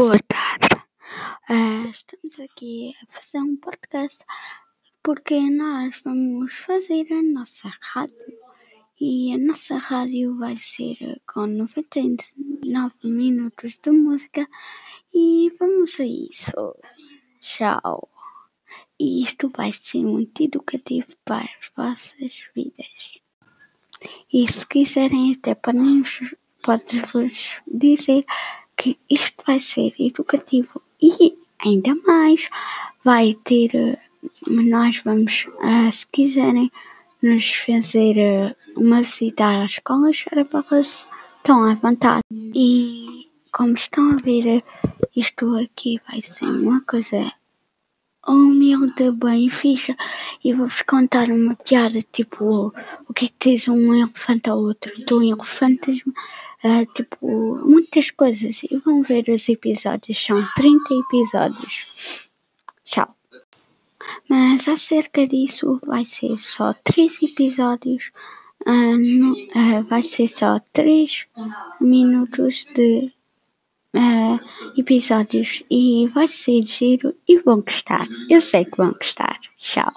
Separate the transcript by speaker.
Speaker 1: Boa tarde. Uh, estamos aqui a fazer um podcast porque nós vamos fazer a nossa rádio e a nossa rádio vai ser com 99 minutos de música e vamos a isso. Tchau. E isto vai ser muito educativo para as vossas vidas. E se quiserem até podem vos dizer que isto vai ser educativo. E ainda mais vai ter eh, nós vamos uh, se quiserem nos fazer uh, uma visita às escolas para estão à vontade. E como estão a ver isto aqui vai ser uma coisa humilde bem fixa e vou-vos contar uma piada tipo o que é que diz um elefante ao outro do elefante uh, tipo, muitas coisas. E vão ver os episódios, são 30 episódios. Tchau. Mas acerca disso, vai ser só 3 episódios. Uh, no, uh, vai ser só 3 minutos de uh, episódios e vai ser giro e vão gostar. Eu sei que vão gostar. Tchau.